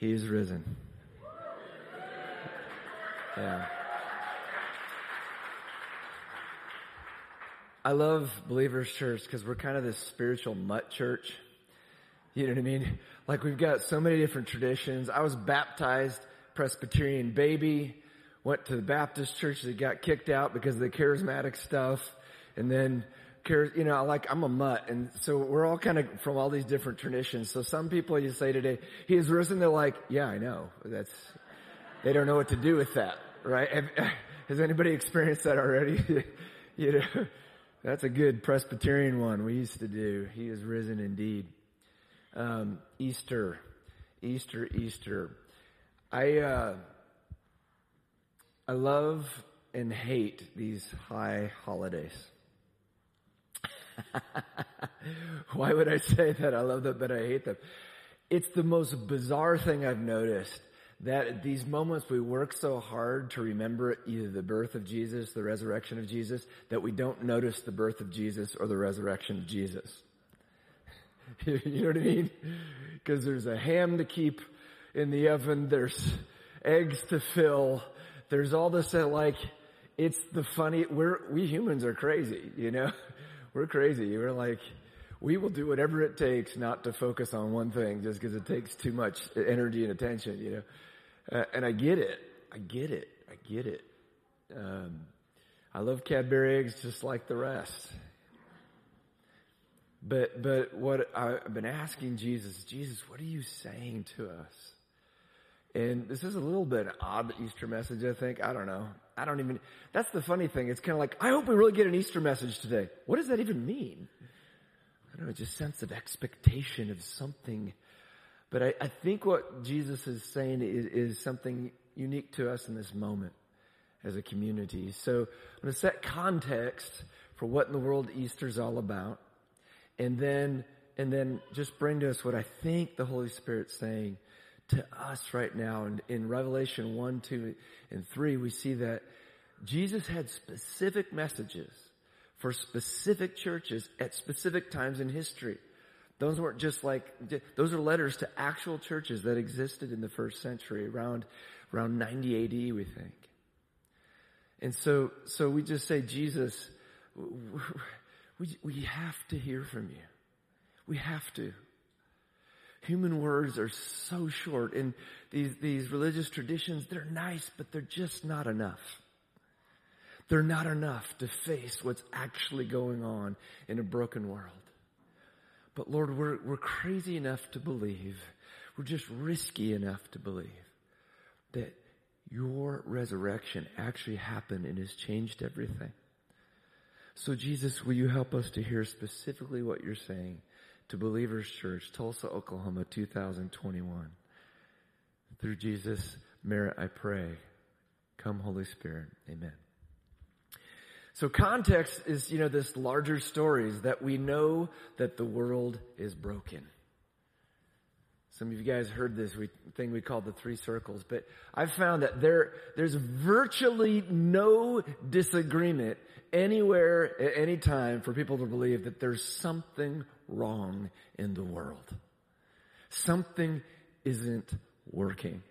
He is risen. Yeah. I love Believers Church because we're kind of this spiritual mutt church. You know what I mean? Like we've got so many different traditions. I was baptized Presbyterian baby, went to the Baptist church that got kicked out because of the charismatic stuff. And then, you know, like I'm a mutt. And so we're all kind of from all these different traditions. So some people you say today, he is risen. They're like, yeah, I know. That's, they don't know what to do with that, right? Have, has anybody experienced that already? you know, that's a good Presbyterian one we used to do. He is risen indeed. Um, Easter, Easter, Easter. I, uh, I love and hate these high holidays. Why would I say that? I love them, but I hate them. It's the most bizarre thing I've noticed that at these moments we work so hard to remember either the birth of Jesus, the resurrection of Jesus, that we don't notice the birth of Jesus or the resurrection of Jesus. you know what I mean? Because there's a ham to keep in the oven, there's eggs to fill, there's all this that like, it's the funny, we're, we humans are crazy, you know? We're crazy. We're like, we will do whatever it takes not to focus on one thing just because it takes too much energy and attention, you know? Uh, and I get it. I get it. I get it. Um, I love Cadbury eggs just like the rest. But, but what I've been asking Jesus, Jesus, what are you saying to us? And this is a little bit odd Easter message, I think. I don't know. I don't even, that's the funny thing. It's kind of like, I hope we really get an Easter message today. What does that even mean? I don't know, just sense of expectation of something but I, I think what Jesus is saying is, is, something unique to us in this moment as a community. So I'm going to set context for what in the world Easter is all about. And then, and then just bring to us what I think the Holy Spirit's saying to us right now. And in Revelation 1, 2, and 3, we see that Jesus had specific messages for specific churches at specific times in history. Those weren't just like, those are letters to actual churches that existed in the first century around, around 90 AD, we think. And so, so we just say, Jesus, we, we have to hear from you. We have to. Human words are so short and these, these religious traditions, they're nice, but they're just not enough. They're not enough to face what's actually going on in a broken world. But Lord, we're, we're crazy enough to believe, we're just risky enough to believe that your resurrection actually happened and has changed everything. So Jesus, will you help us to hear specifically what you're saying to Believers Church, Tulsa, Oklahoma, 2021. Through Jesus' merit, I pray. Come, Holy Spirit. Amen. So context is, you know, this larger stories that we know that the world is broken. Some of you guys heard this thing we call the three circles, but I've found that there, there's virtually no disagreement anywhere at any time for people to believe that there's something wrong in the world. Something isn't working.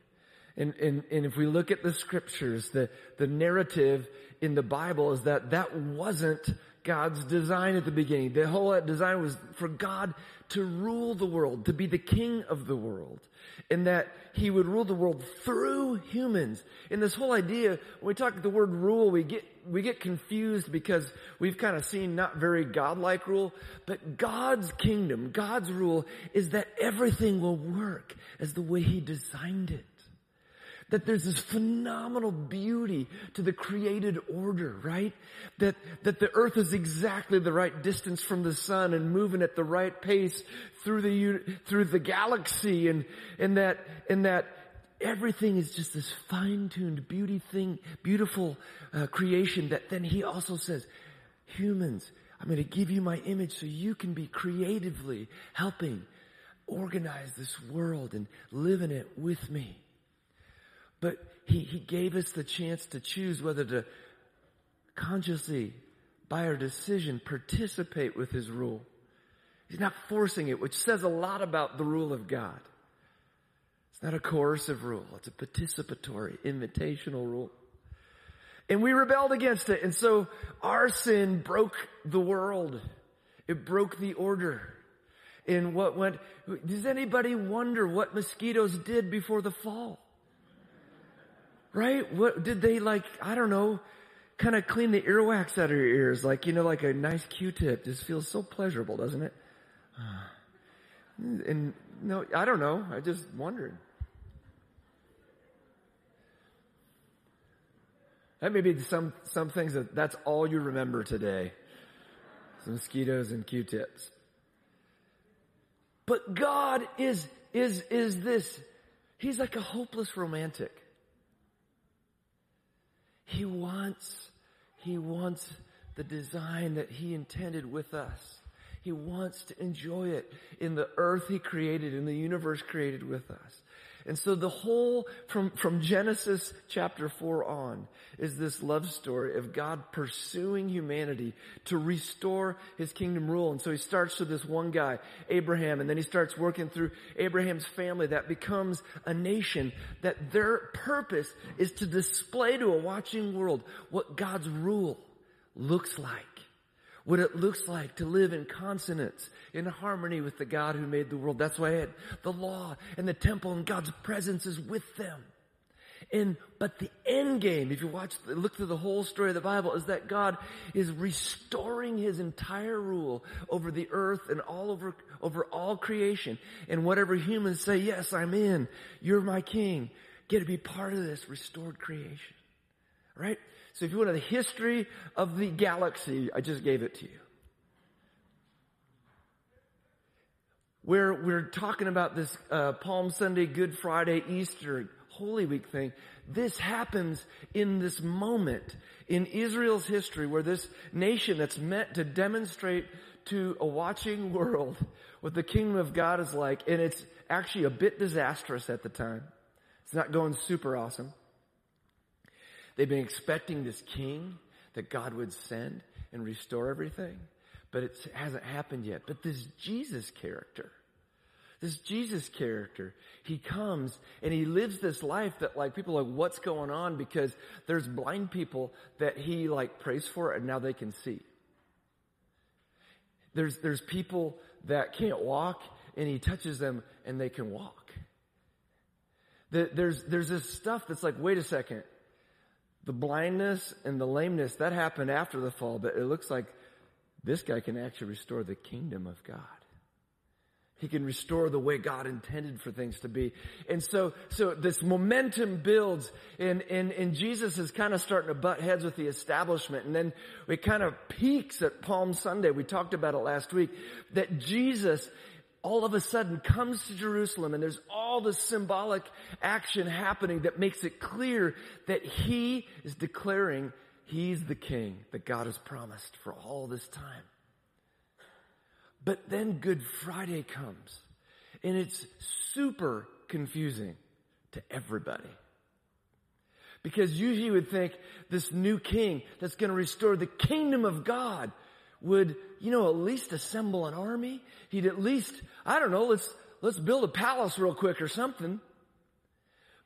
And, and, and if we look at the scriptures, the, the narrative in the Bible is that that wasn't God's design at the beginning. The whole uh, design was for God to rule the world, to be the king of the world, and that he would rule the world through humans. And this whole idea, when we talk the word rule, we get, we get confused because we've kind of seen not very godlike rule, but God's kingdom, God's rule is that everything will work as the way he designed it that there's this phenomenal beauty to the created order, right? That, that the earth is exactly the right distance from the sun and moving at the right pace through the, through the galaxy and, and that, and that everything is just this fine-tuned beauty thing, beautiful uh, creation that then he also says, humans, I'm going to give you my image so you can be creatively helping organize this world and live in it with me. But he, he gave us the chance to choose whether to consciously, by our decision, participate with his rule. He's not forcing it, which says a lot about the rule of God. It's not a coercive rule. It's a participatory, invitational rule. And we rebelled against it. And so our sin broke the world. It broke the order. And what went, does anybody wonder what mosquitoes did before the fall? Right? What did they like, I don't know, kind of clean the earwax out of your ears, like, you know, like a nice Q-tip. Just feels so pleasurable, doesn't it? And no, I don't know. I just wondered. That may be some, some things that that's all you remember today. Some mosquitoes and Q-tips. But God is, is, is this. He's like a hopeless romantic. He wants, he wants the design that he intended with us. He wants to enjoy it in the earth he created, in the universe created with us. And so the whole, from, from Genesis chapter 4 on, is this love story of God pursuing humanity to restore his kingdom rule. And so he starts with this one guy, Abraham, and then he starts working through Abraham's family that becomes a nation that their purpose is to display to a watching world what God's rule looks like what it looks like to live in consonance, in harmony with the God who made the world. That's why had the law and the temple and God's presence is with them. And, but the end game, if you watch, look through the whole story of the Bible, is that God is restoring His entire rule over the earth and all over, over all creation. And whatever humans say, yes, I'm in, you're my king, get to be part of this restored creation. Right? So if you want the history of the galaxy, I just gave it to you. Where we're talking about this uh, Palm Sunday, Good Friday, Easter, Holy Week thing, this happens in this moment in Israel's history where this nation that's meant to demonstrate to a watching world what the kingdom of God is like, and it's actually a bit disastrous at the time. It's not going super awesome. They've been expecting this king that God would send and restore everything, but it hasn't happened yet. But this Jesus character, this Jesus character, he comes and he lives this life that like people are like, what's going on? Because there's blind people that he like prays for and now they can see. There's, there's people that can't walk and he touches them and they can walk. There's, there's this stuff that's like, wait a second the blindness and the lameness, that happened after the fall, but it looks like this guy can actually restore the kingdom of God. He can restore the way God intended for things to be. And so, so this momentum builds and, and, and Jesus is kind of starting to butt heads with the establishment. And then it kind of peaks at Palm Sunday. We talked about it last week that Jesus all of a sudden comes to Jerusalem and there's all this symbolic action happening that makes it clear that he is declaring he's the king that God has promised for all this time. But then Good Friday comes and it's super confusing to everybody. Because usually you would think this new king that's going to restore the kingdom of God would, you know, at least assemble an army. He'd at least, I don't know, let's, let's build a palace real quick or something.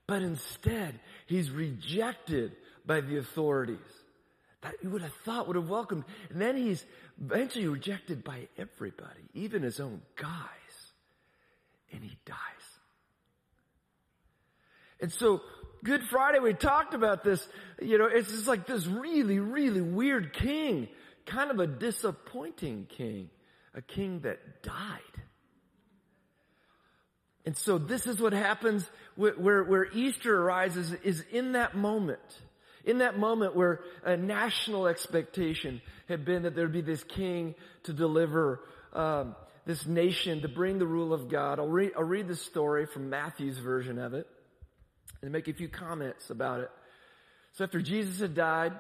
But instead, he's rejected by the authorities that you would have thought would have welcomed. And then he's eventually rejected by everybody, even his own guys. And he dies. And so, Good Friday, we talked about this. You know, it's just like this really, really weird king kind of a disappointing king, a king that died. And so this is what happens where, where Easter arises is in that moment. In that moment where a national expectation had been that there'd be this king to deliver um, this nation, to bring the rule of God. I'll read, I'll read the story from Matthew's version of it and make a few comments about it. So after Jesus had died,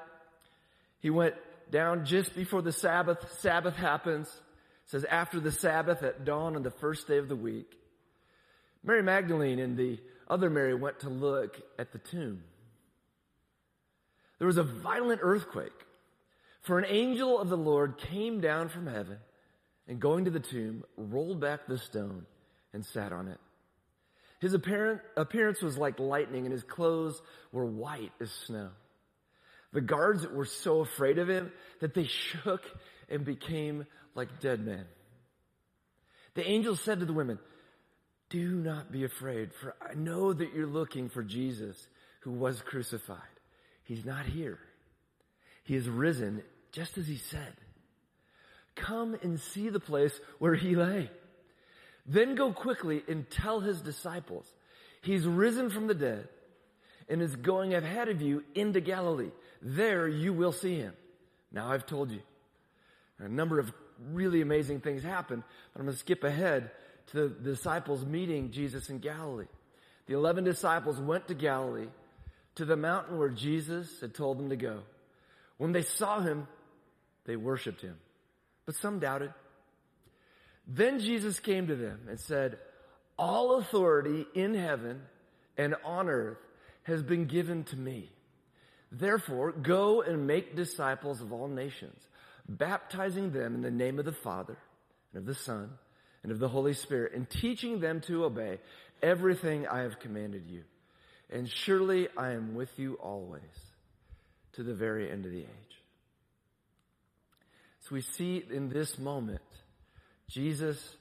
he went down just before the Sabbath. Sabbath happens. It says after the Sabbath at dawn on the first day of the week. Mary Magdalene and the other Mary went to look at the tomb. There was a violent earthquake, for an angel of the Lord came down from heaven and going to the tomb, rolled back the stone and sat on it. His apparent, appearance was like lightning and his clothes were white as snow. The guards were so afraid of him that they shook and became like dead men. The angel said to the women, do not be afraid, for I know that you're looking for Jesus who was crucified. He's not here. He is risen just as he said. Come and see the place where he lay. Then go quickly and tell his disciples, he's risen from the dead and is going ahead of you into Galilee. There you will see him. Now I've told you. A number of really amazing things happen, but I'm going to skip ahead to the disciples meeting Jesus in Galilee. The 11 disciples went to Galilee to the mountain where Jesus had told them to go. When they saw him, they worshiped him, but some doubted. Then Jesus came to them and said, all authority in heaven and on earth has been given to me. Therefore, go and make disciples of all nations, baptizing them in the name of the Father and of the Son and of the Holy Spirit, and teaching them to obey everything I have commanded you. And surely I am with you always to the very end of the age. So we see in this moment Jesus,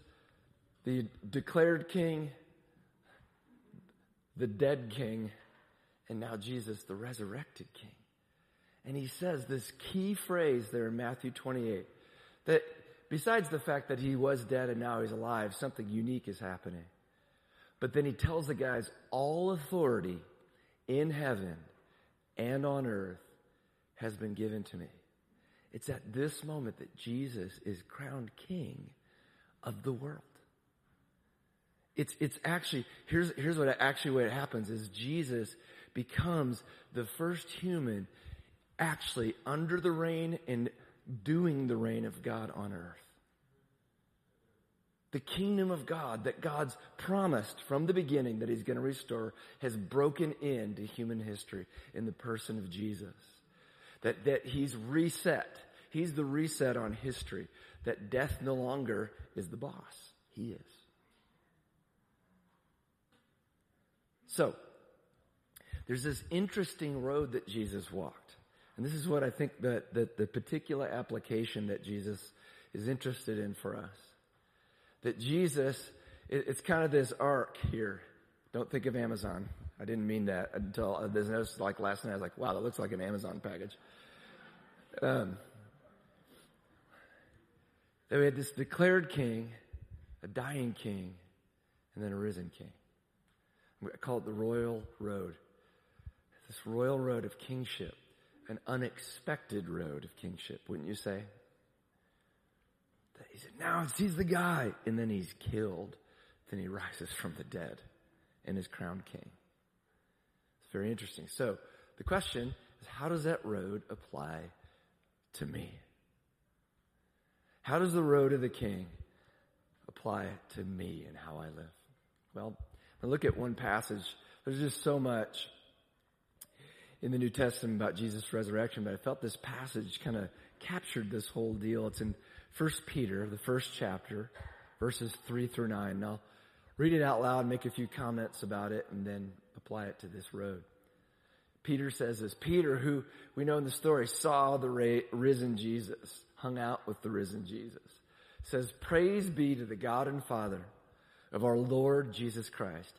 the declared king, the dead king, and now Jesus, the resurrected king. And he says this key phrase there in Matthew 28 that besides the fact that he was dead and now he's alive, something unique is happening. But then he tells the guys, all authority in heaven and on earth has been given to me. It's at this moment that Jesus is crowned king of the world. It's, it's actually, here's, here's what actually what happens is Jesus becomes the first human actually under the reign and doing the reign of God on earth. The kingdom of God that God's promised from the beginning that he's going to restore has broken into human history in the person of Jesus. That, that he's reset. He's the reset on history. That death no longer is the boss. He is. So, there's this interesting road that Jesus walked. And this is what I think that, that the particular application that Jesus is interested in for us. That Jesus, it, it's kind of this arc here. Don't think of Amazon. I didn't mean that until uh, no, like last night. I was like, wow, that looks like an Amazon package. Um, that we had this declared king, a dying king, and then a risen king. I call it the royal road this royal road of kingship, an unexpected road of kingship, wouldn't you say? He said, now he's the guy. And then he's killed. Then he rises from the dead and is crowned king. It's very interesting. So the question is, how does that road apply to me? How does the road of the king apply to me and how I live? Well, I look at one passage. There's just so much in the New Testament about Jesus' resurrection, but I felt this passage kind of captured this whole deal. It's in 1 Peter, the first chapter, verses 3 through 9. And I'll read it out loud, make a few comments about it, and then apply it to this road. Peter says this, Peter, who we know in the story saw the risen Jesus, hung out with the risen Jesus, says, praise be to the God and Father of our Lord Jesus Christ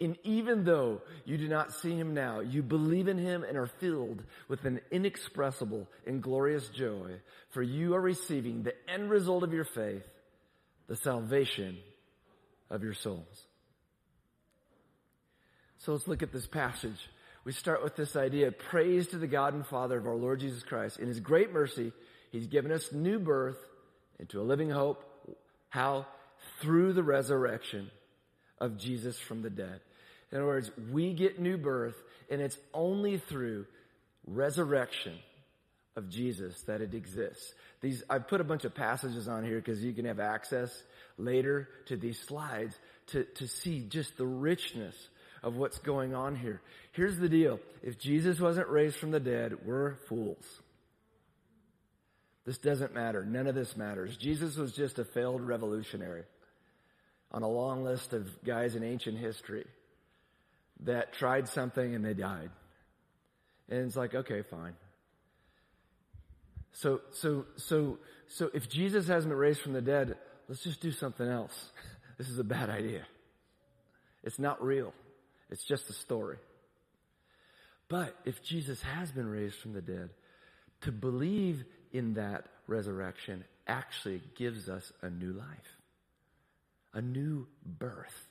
And even though you do not see him now, you believe in him and are filled with an inexpressible and glorious joy, for you are receiving the end result of your faith, the salvation of your souls. So let's look at this passage. We start with this idea, praise to the God and Father of our Lord Jesus Christ. In his great mercy, he's given us new birth into a living hope. How? Through the resurrection of Jesus from the dead. In other words, we get new birth and it's only through resurrection of Jesus that it exists. These, I put a bunch of passages on here because you can have access later to these slides to, to see just the richness of what's going on here. Here's the deal. If Jesus wasn't raised from the dead, we're fools. This doesn't matter. None of this matters. Jesus was just a failed revolutionary on a long list of guys in ancient history that tried something and they died. And it's like, okay, fine. So, so, so, so if Jesus hasn't been raised from the dead, let's just do something else. This is a bad idea. It's not real. It's just a story. But if Jesus has been raised from the dead, to believe in that resurrection actually gives us a new life a new birth.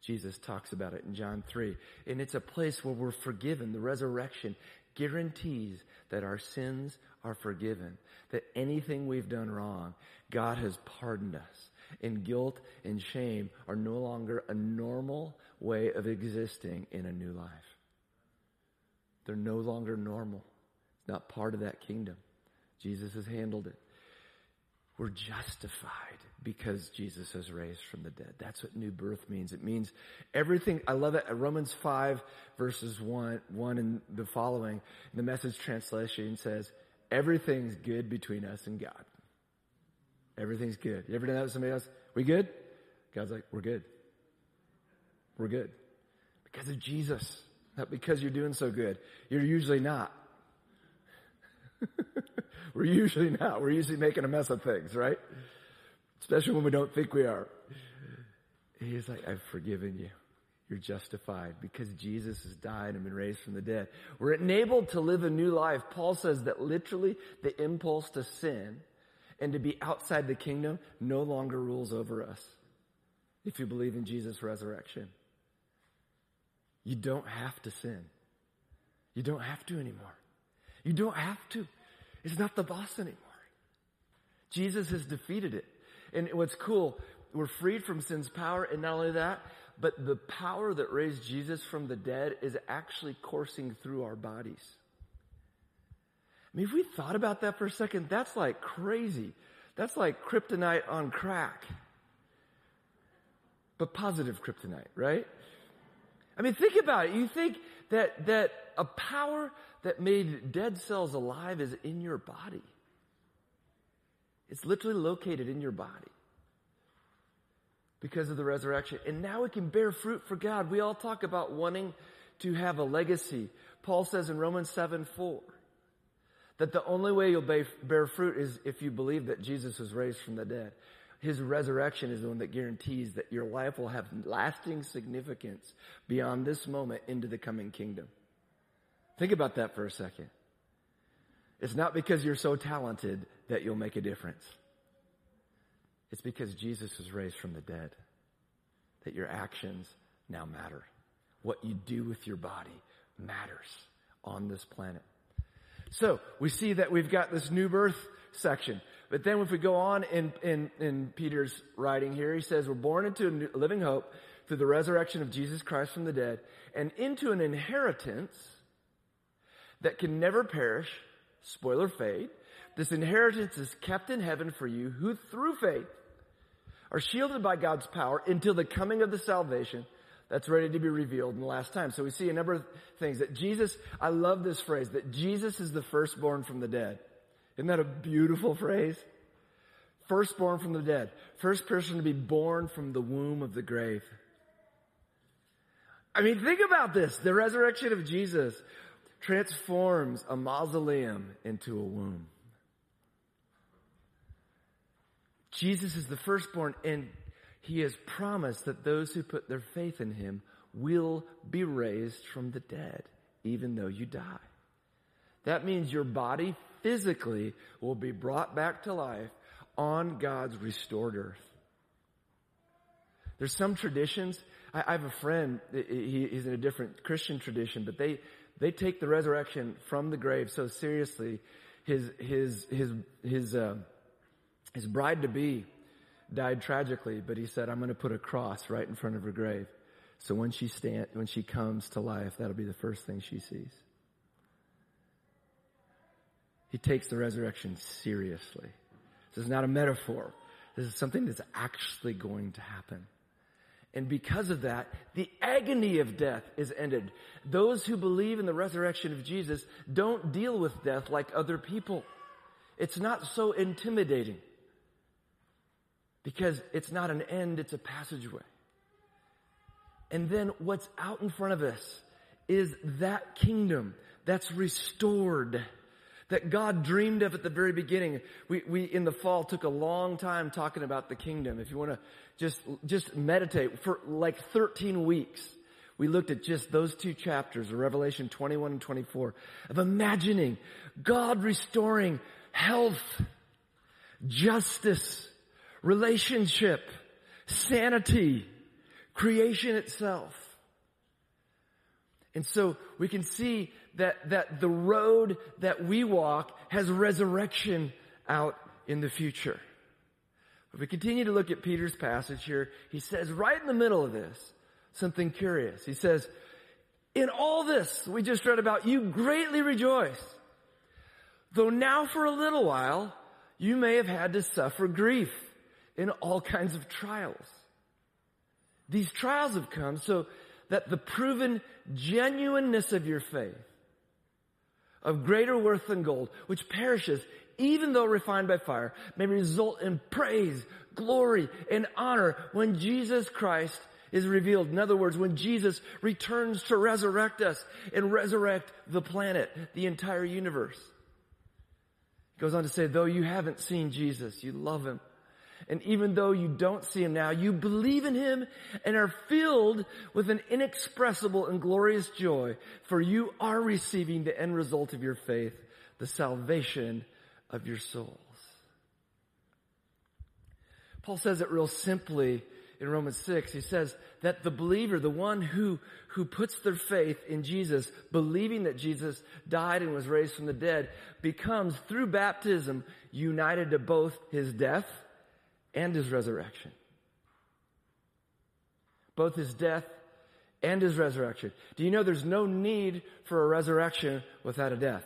Jesus talks about it in John 3. And it's a place where we're forgiven. The resurrection guarantees that our sins are forgiven, that anything we've done wrong, God has pardoned us. And guilt and shame are no longer a normal way of existing in a new life. They're no longer normal. It's not part of that kingdom. Jesus has handled it. We're justified because Jesus has raised from the dead. That's what new birth means. It means everything. I love it. Uh, Romans 5 verses 1, 1 and the following, the message translation says, everything's good between us and God. Everything's good. You ever done that with somebody else? We good? God's like, we're good. We're good. Because of Jesus. Not because you're doing so good. You're usually not. We're usually not. We're usually making a mess of things, right? Especially when we don't think we are. He's like, I've forgiven you. You're justified because Jesus has died and been raised from the dead. We're enabled to live a new life. Paul says that literally the impulse to sin and to be outside the kingdom no longer rules over us. If you believe in Jesus' resurrection, you don't have to sin. You don't have to anymore. You don't have to It's not the boss anymore. Jesus has defeated it. And what's cool, we're freed from sin's power, and not only that, but the power that raised Jesus from the dead is actually coursing through our bodies. I mean, if we thought about that for a second, that's like crazy. That's like kryptonite on crack. But positive kryptonite, right? I mean, think about it. You think that, that a power that made dead cells alive is in your body. It's literally located in your body because of the resurrection. And now it can bear fruit for God. We all talk about wanting to have a legacy. Paul says in Romans 7 4 that the only way you'll bear fruit is if you believe that Jesus was raised from the dead. His resurrection is the one that guarantees that your life will have lasting significance beyond this moment into the coming kingdom. Think about that for a second. It's not because you're so talented that you'll make a difference. It's because Jesus was raised from the dead that your actions now matter. What you do with your body matters on this planet. So we see that we've got this new birth section. But then if we go on in, in, in Peter's writing here, he says, we're born into a new, living hope through the resurrection of Jesus Christ from the dead and into an inheritance that can never perish, spoiler fade. This inheritance is kept in heaven for you who through faith are shielded by God's power until the coming of the salvation that's ready to be revealed in the last time. So we see a number of things that Jesus, I love this phrase, that Jesus is the firstborn from the dead. Isn't that a beautiful phrase? Firstborn from the dead. First person to be born from the womb of the grave. I mean, think about this. The resurrection of Jesus transforms a mausoleum into a womb. Jesus is the firstborn and he has promised that those who put their faith in him will be raised from the dead, even though you die. That means your body physically will be brought back to life on God's restored earth. There's some traditions. I, I have a friend, he, he's in a different Christian tradition, but they, they take the resurrection from the grave so seriously. His, his, his, his, uh, his bride to be died tragically, but he said, I'm going to put a cross right in front of her grave. So when she stand, when she comes to life, that'll be the first thing she sees. He takes the resurrection seriously. This is not a metaphor. This is something that's actually going to happen. And because of that, the agony of death is ended. Those who believe in the resurrection of Jesus don't deal with death like other people. It's not so intimidating because it's not an end, it's a passageway. And then what's out in front of us is that kingdom that's restored that God dreamed of at the very beginning. We, we in the fall took a long time talking about the kingdom. If you want to just, just meditate for like 13 weeks, we looked at just those two chapters Revelation 21 and 24 of imagining God restoring health, justice, relationship, sanity, creation itself. And so we can see that, that the road that we walk has resurrection out in the future. If we continue to look at Peter's passage here, he says right in the middle of this, something curious. He says, in all this we just read about, you greatly rejoice. Though now for a little while, you may have had to suffer grief in all kinds of trials. These trials have come so that the proven genuineness of your faith, of greater worth than gold, which perishes even though refined by fire, may result in praise, glory, and honor when Jesus Christ is revealed. In other words, when Jesus returns to resurrect us and resurrect the planet, the entire universe. He goes on to say, though you haven't seen Jesus, you love him. And even though you don't see him now, you believe in him and are filled with an inexpressible and glorious joy, for you are receiving the end result of your faith, the salvation of your souls. Paul says it real simply in Romans 6. He says that the believer, the one who, who puts their faith in Jesus, believing that Jesus died and was raised from the dead, becomes through baptism united to both his death and his resurrection. Both his death and his resurrection. Do you know there's no need for a resurrection without a death?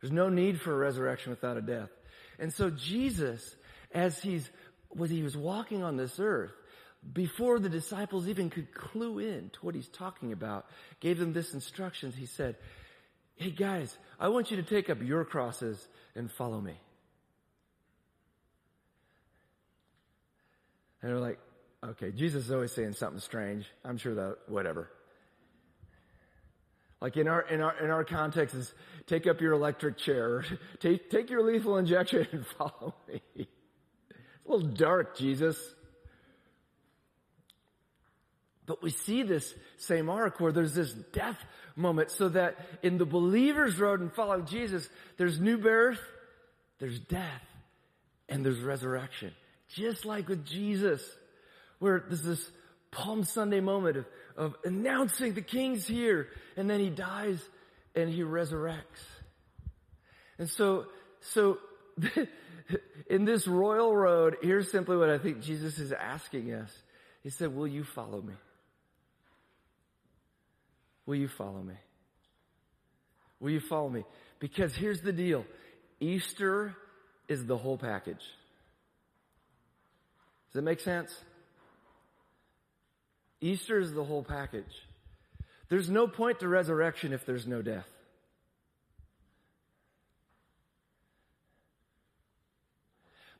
There's no need for a resurrection without a death. And so Jesus, as he's, when he was walking on this earth, before the disciples even could clue in to what he's talking about, gave them this instructions. He said, Hey guys, I want you to take up your crosses and follow me. And they're like, okay, Jesus is always saying something strange. I'm sure that, whatever. Like in our, in our, in our context is take up your electric chair, take, take your lethal injection and follow me. It's a little dark, Jesus. But we see this same arc where there's this death moment so that in the believer's road and following Jesus, there's new birth, there's death, and there's resurrection. Just like with Jesus, where there's this Palm Sunday moment of, of announcing the king's here, and then he dies and he resurrects. And so, so in this royal road, here's simply what I think Jesus is asking us. He said, will you follow me? Will you follow me? Will you follow me? Because here's the deal. Easter is the whole package. Does that make sense? Easter is the whole package. There's no point to resurrection if there's no death.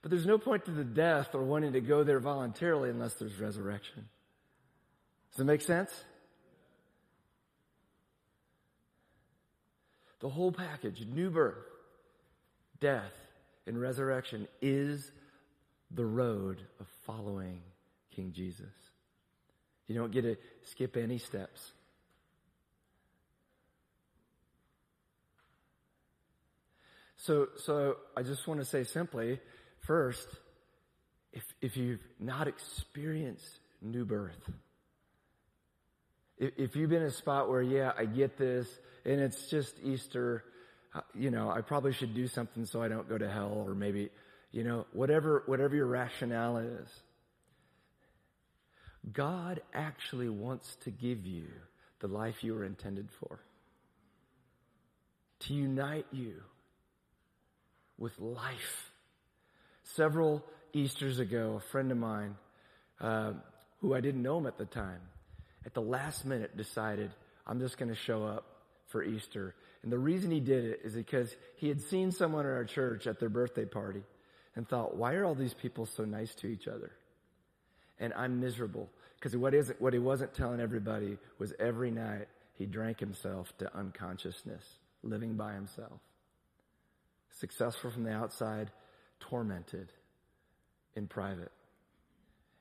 But there's no point to the death or wanting to go there voluntarily unless there's resurrection. Does that make sense? The whole package, new birth, death, and resurrection is the road of following King Jesus. You don't get to skip any steps. So, so I just want to say simply, first, if, if you've not experienced new birth, if, you've been in a spot where, yeah, I get this, and it's just Easter, uh, you know, I probably should do something so I don't go to hell, or maybe, you know, whatever, whatever your rationale is. God actually wants to give you the life you were intended for. To unite you with life. Several Easters ago, a friend of mine, uh, who I didn't know him at the time, at the last minute decided, I'm just going to show up for Easter. And the reason he did it is because he had seen someone in our church at their birthday party and thought, why are all these people so nice to each other? And I'm miserable. Because what, is, what he wasn't telling everybody was every night he drank himself to unconsciousness, living by himself successful from the outside, tormented in private.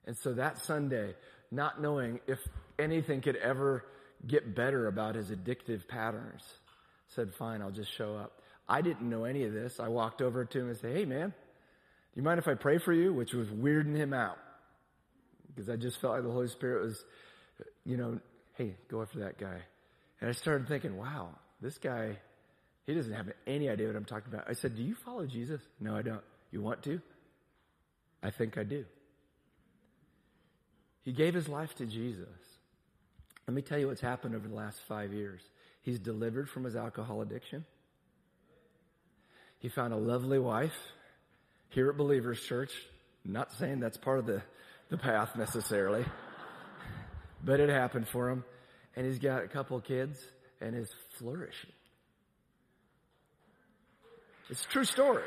And so that Sunday, not knowing if anything could ever get better about his addictive patterns, said, fine, I'll just show up. I didn't know any of this. I walked over to him and said, hey man, do you mind if I pray for you? Which was weirding him out. Because I just felt like the Holy Spirit was, you know, hey, go after that guy. And I started thinking, wow, this guy he doesn't have any idea what I'm talking about. I said, Do you follow Jesus? No, I don't. You want to? I think I do. He gave his life to Jesus. Let me tell you what's happened over the last five years. He's delivered from his alcohol addiction. He found a lovely wife here at Believers Church. not saying that's part of the, the path necessarily, but it happened for him. And he's got a couple kids and is flourishing. It's a true story.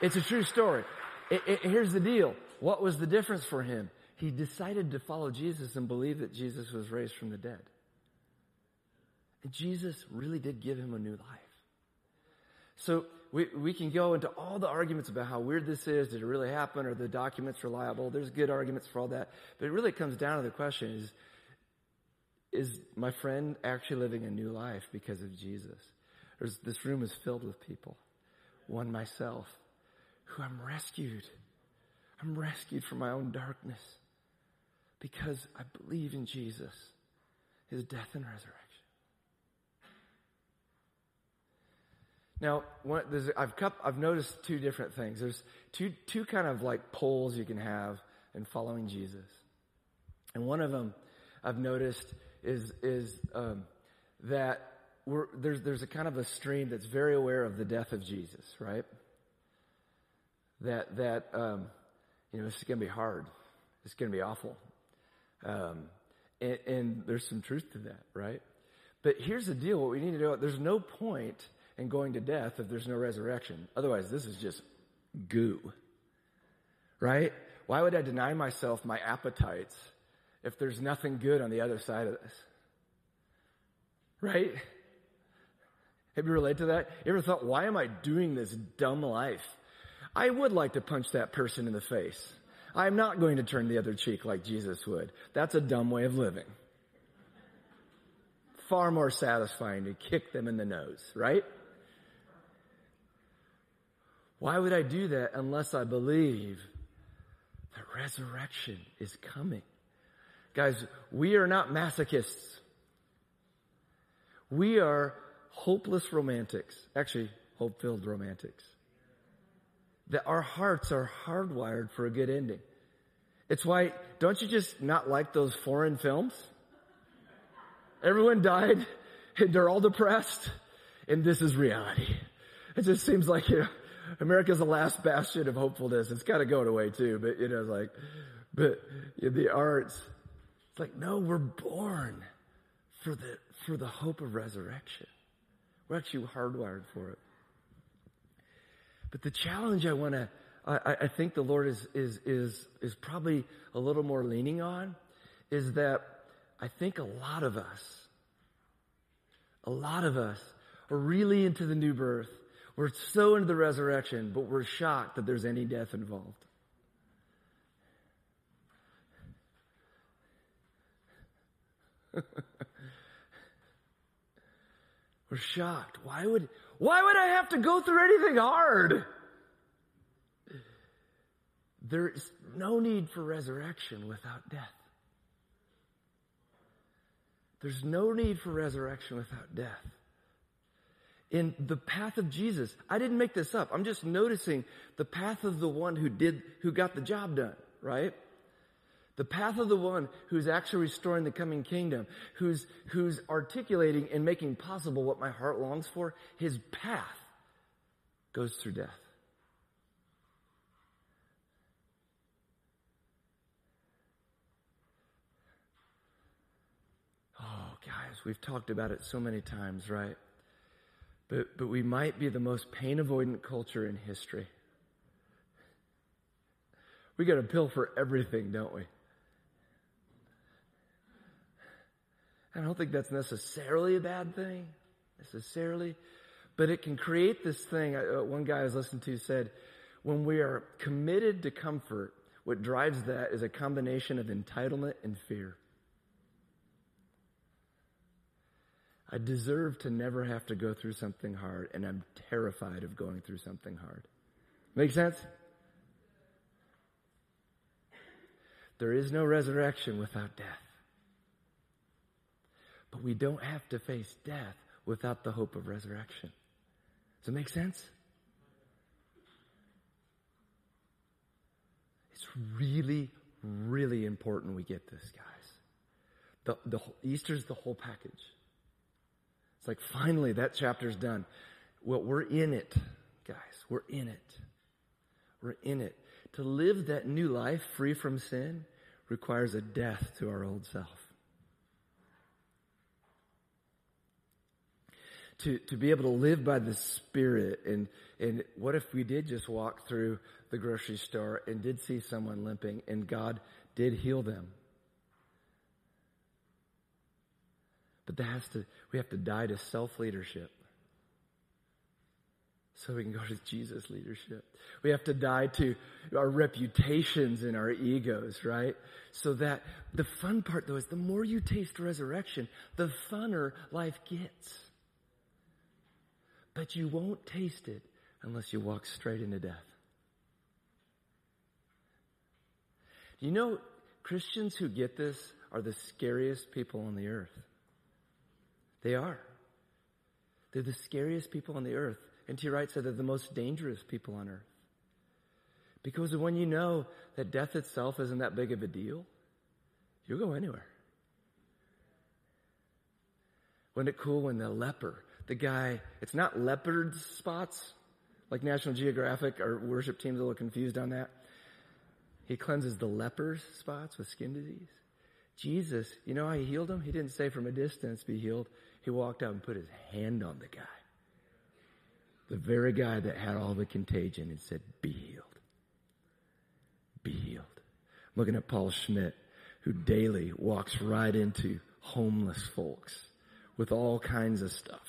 It's a true story. It, it, here's the deal. What was the difference for him? He decided to follow Jesus and believe that Jesus was raised from the dead. And Jesus really did give him a new life. So we, we can go into all the arguments about how weird this is. Did it really happen? Are the documents reliable? There's good arguments for all that. But it really comes down to the question is, is my friend actually living a new life because of Jesus? There's, this room is filled with people, one myself, who I'm rescued. I'm rescued from my own darkness because I believe in Jesus, his death and resurrection. Now, I've, I've noticed two different things. There's two, two kind of like poles you can have in following Jesus. And one of them I've noticed is, is um, that there's, there's a kind of a stream that's very aware of the death of Jesus, right? That, that, um, you know, this is going to be hard. It's going to be awful. Um, and, and there's some truth to that, right? But here's the deal. What we need to do, there's no point in going to death if there's no resurrection. Otherwise, this is just goo. Right? Why would I deny myself my appetites if there's nothing good on the other side of this? Right? Have you related to that? You ever thought, why am I doing this dumb life? I would like to punch that person in the face. I'm not going to turn the other cheek like Jesus would. That's a dumb way of living. Far more satisfying to kick them in the nose, right? Why would I do that unless I believe that resurrection is coming? Guys, we are not masochists. We are hopeless romantics, actually, hope filled romantics. That our hearts are hardwired for a good ending. It's why, don't you just not like those foreign films? Everyone died and they're all depressed and this is reality. It just seems like, you know, America's the last bastion of hopefulness. It's kind of going away too, but you know, it's like, but the arts, it's like, no, we're born for the, for the hope of resurrection. We're actually hardwired for it. But the challenge I want to, I, I, think the Lord is, is, is, is probably a little more leaning on is that I think a lot of us, a lot of us are really into the new birth. We're so into the resurrection, but we're shocked that there's any death involved. we're shocked. Why would, why would I have to go through anything hard? There's no need for resurrection without death. There's no need for resurrection without death. In the path of Jesus, I didn't make this up. I'm just noticing the path of the one who did, who got the job done, right? The path of the one who's actually restoring the coming kingdom, who's, who's articulating and making possible what my heart longs for, his path goes through death. Oh, guys, we've talked about it so many times, right? But, but we might be the most pain avoidant culture in history. We got a pill for everything, don't we? I don't think that's necessarily a bad thing, necessarily, but it can create this thing. Uh, one guy I was listening to said, when we are committed to comfort, what drives that is a combination of entitlement and fear. I deserve to never have to go through something hard, and I'm terrified of going through something hard. Make sense? There is no resurrection without death. We don't have to face death without the hope of resurrection. Does it make sense? It's really, really important we get this, guys. The, the Easter's the whole package. It's like finally that chapter's done. Well, we're in it, guys. We're in it. We're in it. To live that new life free from sin requires a death to our old self. To, to be able to live by the Spirit and, and what if we did just walk through the grocery store and did see someone limping and God did heal them? But that has to, we have to die to self leadership so we can go to Jesus leadership. We have to die to our reputations and our egos, right? So that the fun part though is the more you taste resurrection, the funner life gets. But you won't taste it unless you walk straight into death. You know, Christians who get this are the scariest people on the earth. They are. They're the scariest people on the earth. And N.T. Wright said they're the most dangerous people on earth. Because when you know that death itself isn't that big of a deal, you'll go anywhere. Wasn't it cool when the leper, the guy, it's not leopard spots, like National Geographic, our worship team's a little confused on that. He cleanses the leper spots with skin disease. Jesus, you know how he healed him? He didn't say from a distance be healed. He walked out and put his hand on the guy. The very guy that had all the contagion and said, be healed. Be healed. I'm looking at Paul Schmidt, who daily walks right into homeless folks with all kinds of stuff.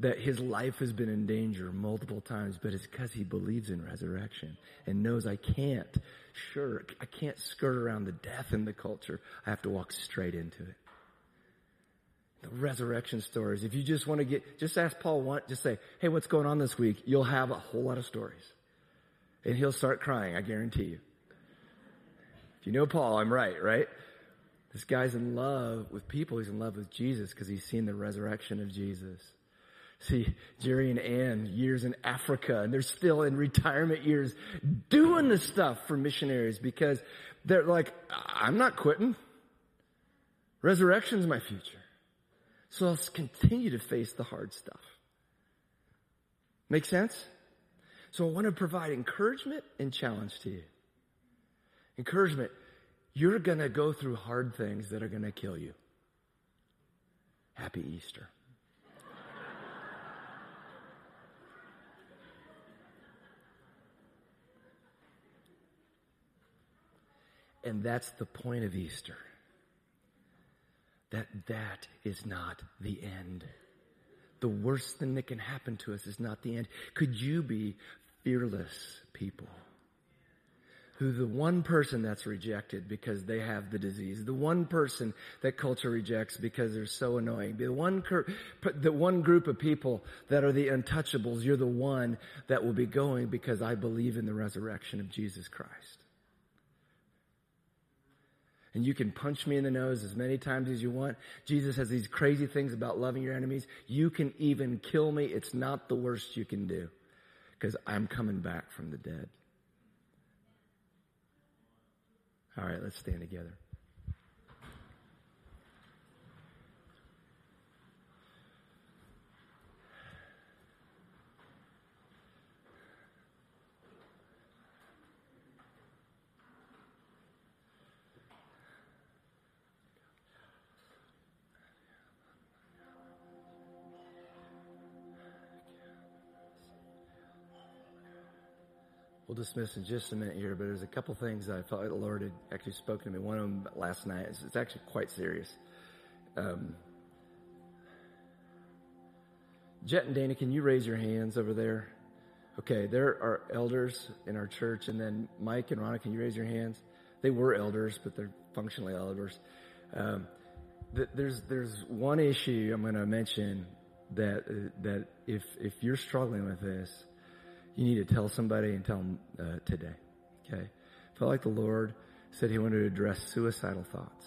That his life has been in danger multiple times, but it's because he believes in resurrection and knows I can't, sure, I can't skirt around the death in the culture. I have to walk straight into it the resurrection stories. If you just want to get, just ask Paul one, just say, hey, what's going on this week? You'll have a whole lot of stories. And he'll start crying, I guarantee you. If you know Paul, I'm right, right? This guy's in love with people. He's in love with Jesus because he's seen the resurrection of Jesus. See, Jerry and Ann, years in Africa, and they're still in retirement years doing the stuff for missionaries because they're like, I'm not quitting. Resurrection's my future. So let's continue to face the hard stuff. Make sense? So I want to provide encouragement and challenge to you. Encouragement. You're going to go through hard things that are going to kill you. Happy Easter. And that's the point of Easter that that is not the end. the worst thing that can happen to us is not the end. Could you be fearless people? Who the one person that's rejected because they have the disease, the one person that culture rejects because they're so annoying, the one, the one group of people that are the untouchables, you're the one that will be going because I believe in the resurrection of Jesus Christ. And you can punch me in the nose as many times as you want. Jesus has these crazy things about loving your enemies. You can even kill me. It's not the worst you can do because I'm coming back from the dead. All right, let's stand together. Dismiss in just a minute here, but there's a couple things I felt like the Lord had actually spoken to me. One of them last night. It's, it's actually quite serious. Um, Jet and Dana, can you raise your hands over there? Okay, there are elders in our church, and then Mike and Ronna, can you raise your hands? They were elders, but they're functionally elders. Um, th- there's there's one issue I'm going to mention that uh, that if if you're struggling with this, you need to tell somebody and tell them uh, today. Okay? Felt like the Lord said He wanted to address suicidal thoughts.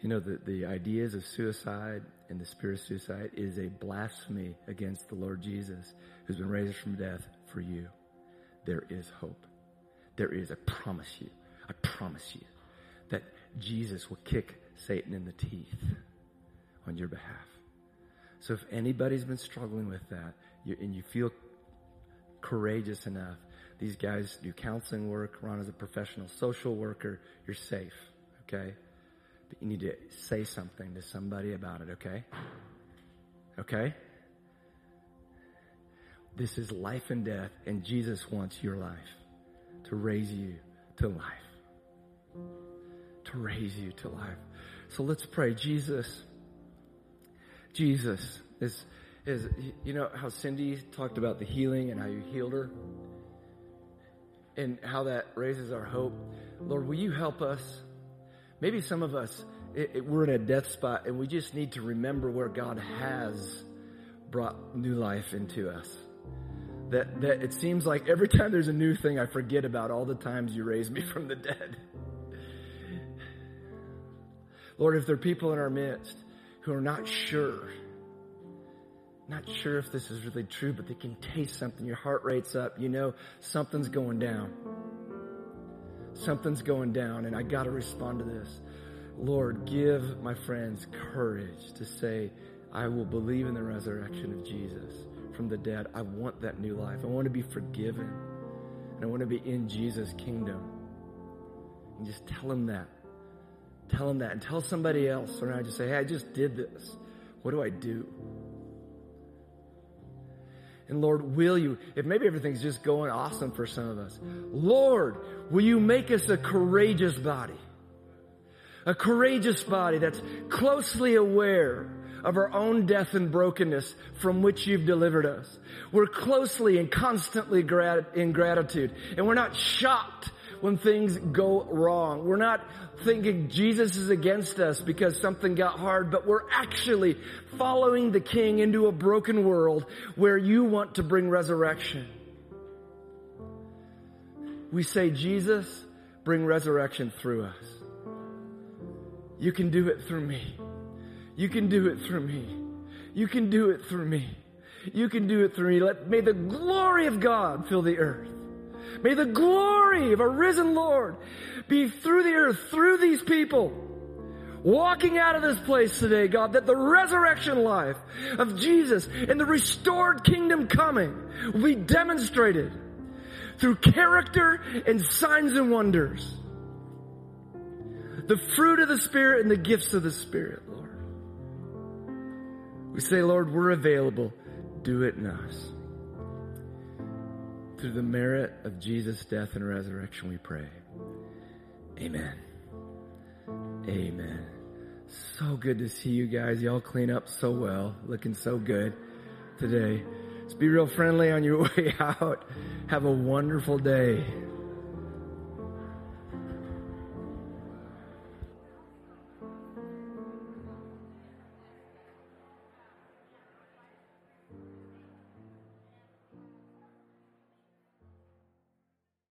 You know, the, the ideas of suicide and the spirit of suicide is a blasphemy against the Lord Jesus who's been raised from death for you. There is hope. There is, I promise you, I promise you, that Jesus will kick Satan in the teeth on your behalf. So if anybody's been struggling with that and you feel courageous enough, these guys do counseling work, Ron is a professional social worker, you're safe, okay? But you need to say something to somebody about it, okay? Okay? This is life and death, and Jesus wants your life to raise you to life. To raise you to life. So let's pray. Jesus, Jesus is, is, you know how Cindy talked about the healing and how you healed her? And how that raises our hope. Lord, will you help us? Maybe some of us, it, it, we're in a death spot and we just need to remember where God has brought new life into us. That, that it seems like every time there's a new thing, I forget about all the times you raised me from the dead. Lord, if there are people in our midst who are not sure, not sure if this is really true, but they can taste something. Your heart rate's up. You know something's going down. Something's going down, and I got to respond to this. Lord, give my friends courage to say, I will believe in the resurrection of Jesus from the dead. I want that new life. I want to be forgiven. And I want to be in Jesus' kingdom. And just tell them that. Tell them that and tell somebody else around you. Say, hey, I just did this. What do I do? And Lord, will you, if maybe everything's just going awesome for some of us, Lord, will you make us a courageous body? A courageous body that's closely aware of our own death and brokenness from which you've delivered us. We're closely and constantly grat- in gratitude and we're not shocked when things go wrong. We're not thinking Jesus is against us because something got hard, but we're actually following the King into a broken world where you want to bring resurrection. We say, Jesus, bring resurrection through us. You can do it through me. You can do it through me. You can do it through me. You can do it through me. Let, may the glory of God fill the earth. May the glory of a risen Lord be through the earth, through these people, walking out of this place today, God, that the resurrection life of Jesus and the restored kingdom coming will be demonstrated through character and signs and wonders. The fruit of the Spirit and the gifts of the Spirit, Lord. We say, Lord, we're available. Do it in us. Through the merit of Jesus' death and resurrection, we pray. Amen. Amen. So good to see you guys. Y'all clean up so well, looking so good today. Let's be real friendly on your way out. Have a wonderful day.